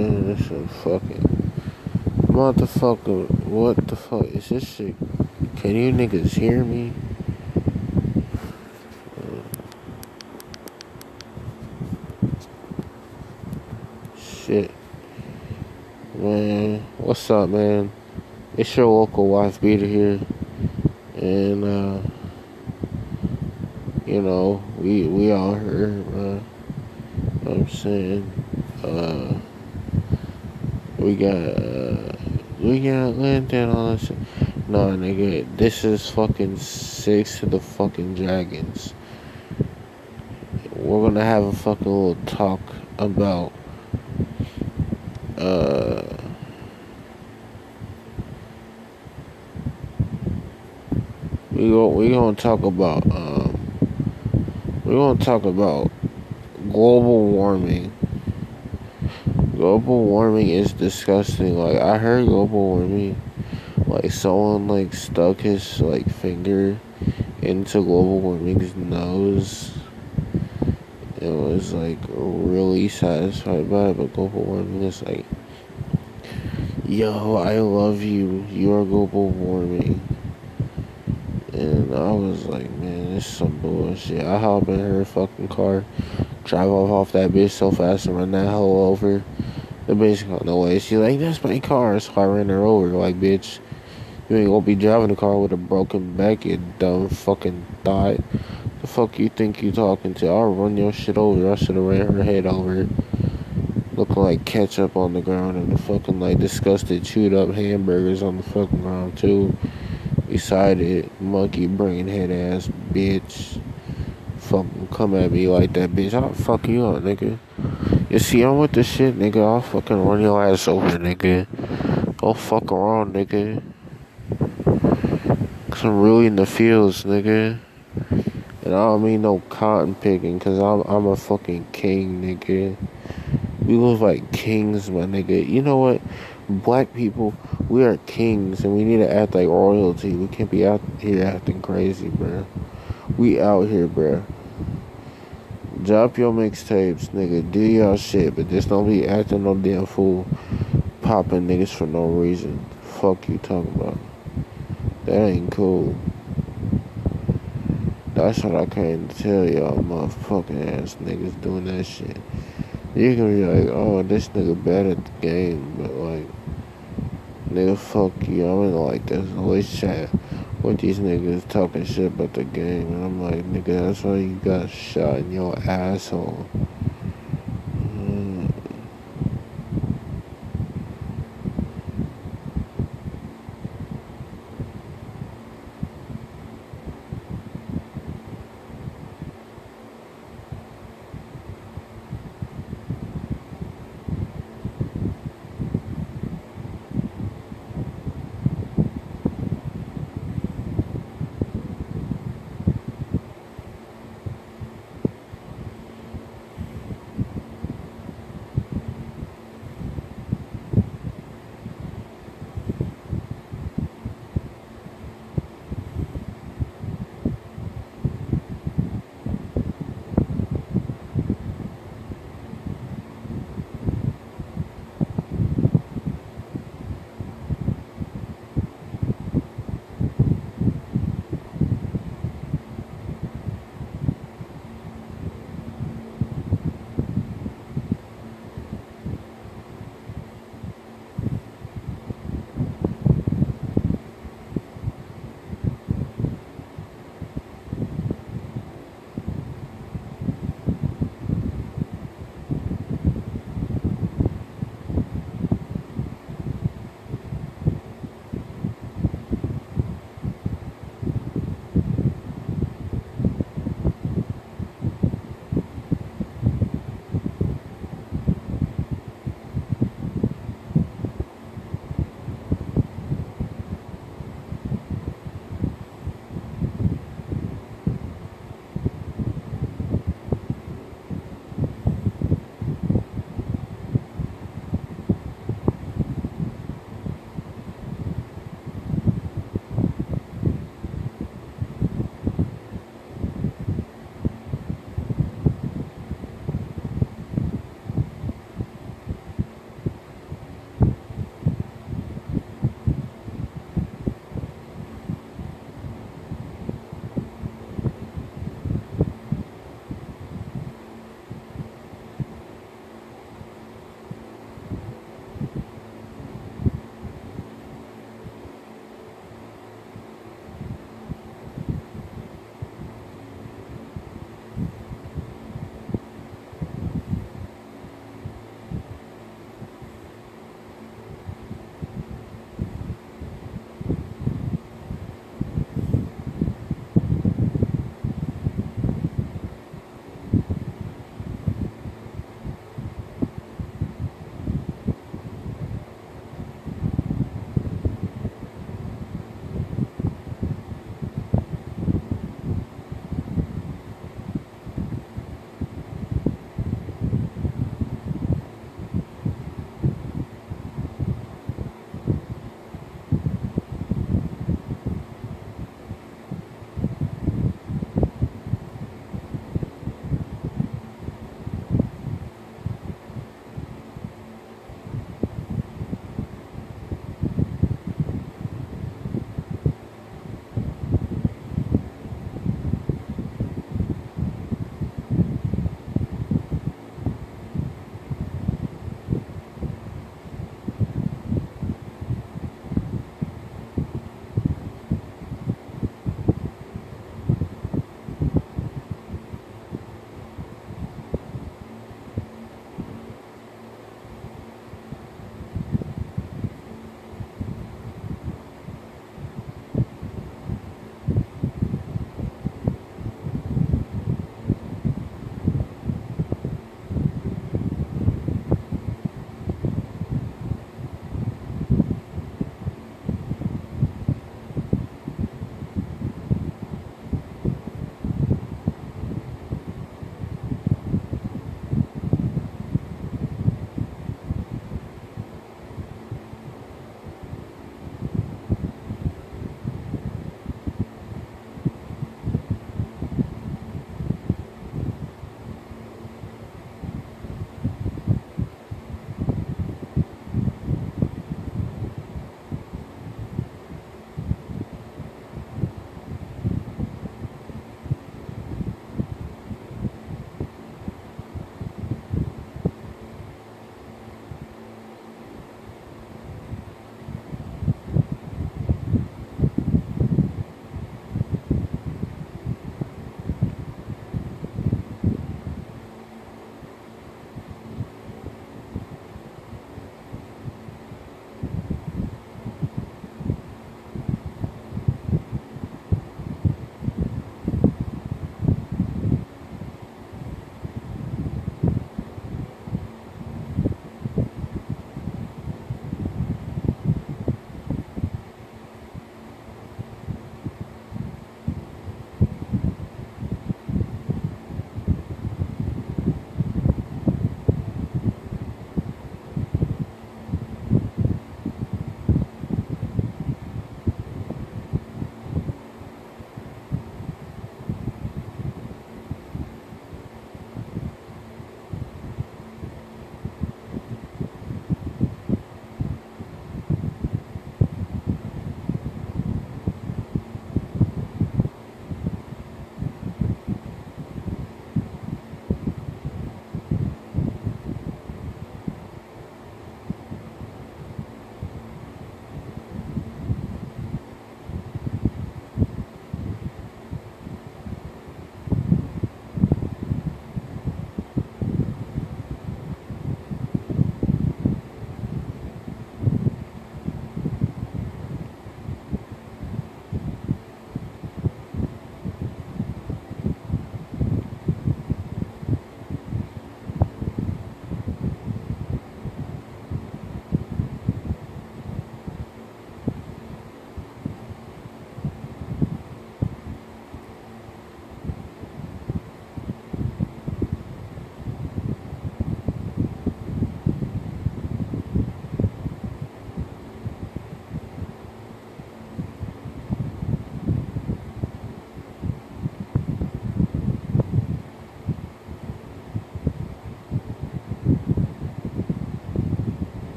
This is fucking motherfucker. What the fuck is this shit? Can you niggas hear me? Shit. Man, what's up, man? It's your local wife beater here. And, uh, you know, we we out here, man. I'm saying, uh, we got, uh, we got Linton on us. No, nigga, this is fucking six to the fucking dragons. We're gonna have a fucking little talk about, uh, we go, we gonna talk about, um, we gonna talk about global warming. Global warming is disgusting. Like I heard global warming, like someone like stuck his like finger into global warming's nose. It was like really satisfied by it, but global warming is like, yo, I love you. You are global warming. And I was like, man, this is some bullshit. I hop in her fucking car, drive off off that bitch so fast and run that hoe over. The bitch got no way. She like, that's my car. So I ran her over. Like, bitch, you ain't gonna be driving the car with a broken back, you dumb fucking thought. The fuck you think you talking to? I'll run your shit over. I should have ran her head over. Looking like ketchup on the ground and the fucking like disgusted chewed up hamburgers on the fucking ground too. Beside it, monkey brain head ass bitch. Fucking come at me like that bitch. I'll fuck you up, nigga. You see, I'm with the shit, nigga. I'll fucking run your ass over, nigga. Don't fuck around, nigga. Cause I'm really in the fields, nigga. And I don't mean no cotton picking, cause I'm I'm a fucking king, nigga. We live like kings, my nigga. You know what? Black people, we are kings, and we need to act like royalty. We can't be out here acting crazy, bro. We out here, bro. Drop your mixtapes, nigga. Do your shit, but just don't be acting no damn fool, popping niggas for no reason. Fuck you talking about. That ain't cool. That's what I came to tell y'all motherfucking ass niggas doing that shit. You can be like, oh, this nigga bad at the game, but like, nigga, fuck you. I'm in like this voice chat with these niggas talking shit about the game, and I'm like, nigga, that's why you got shot in your asshole.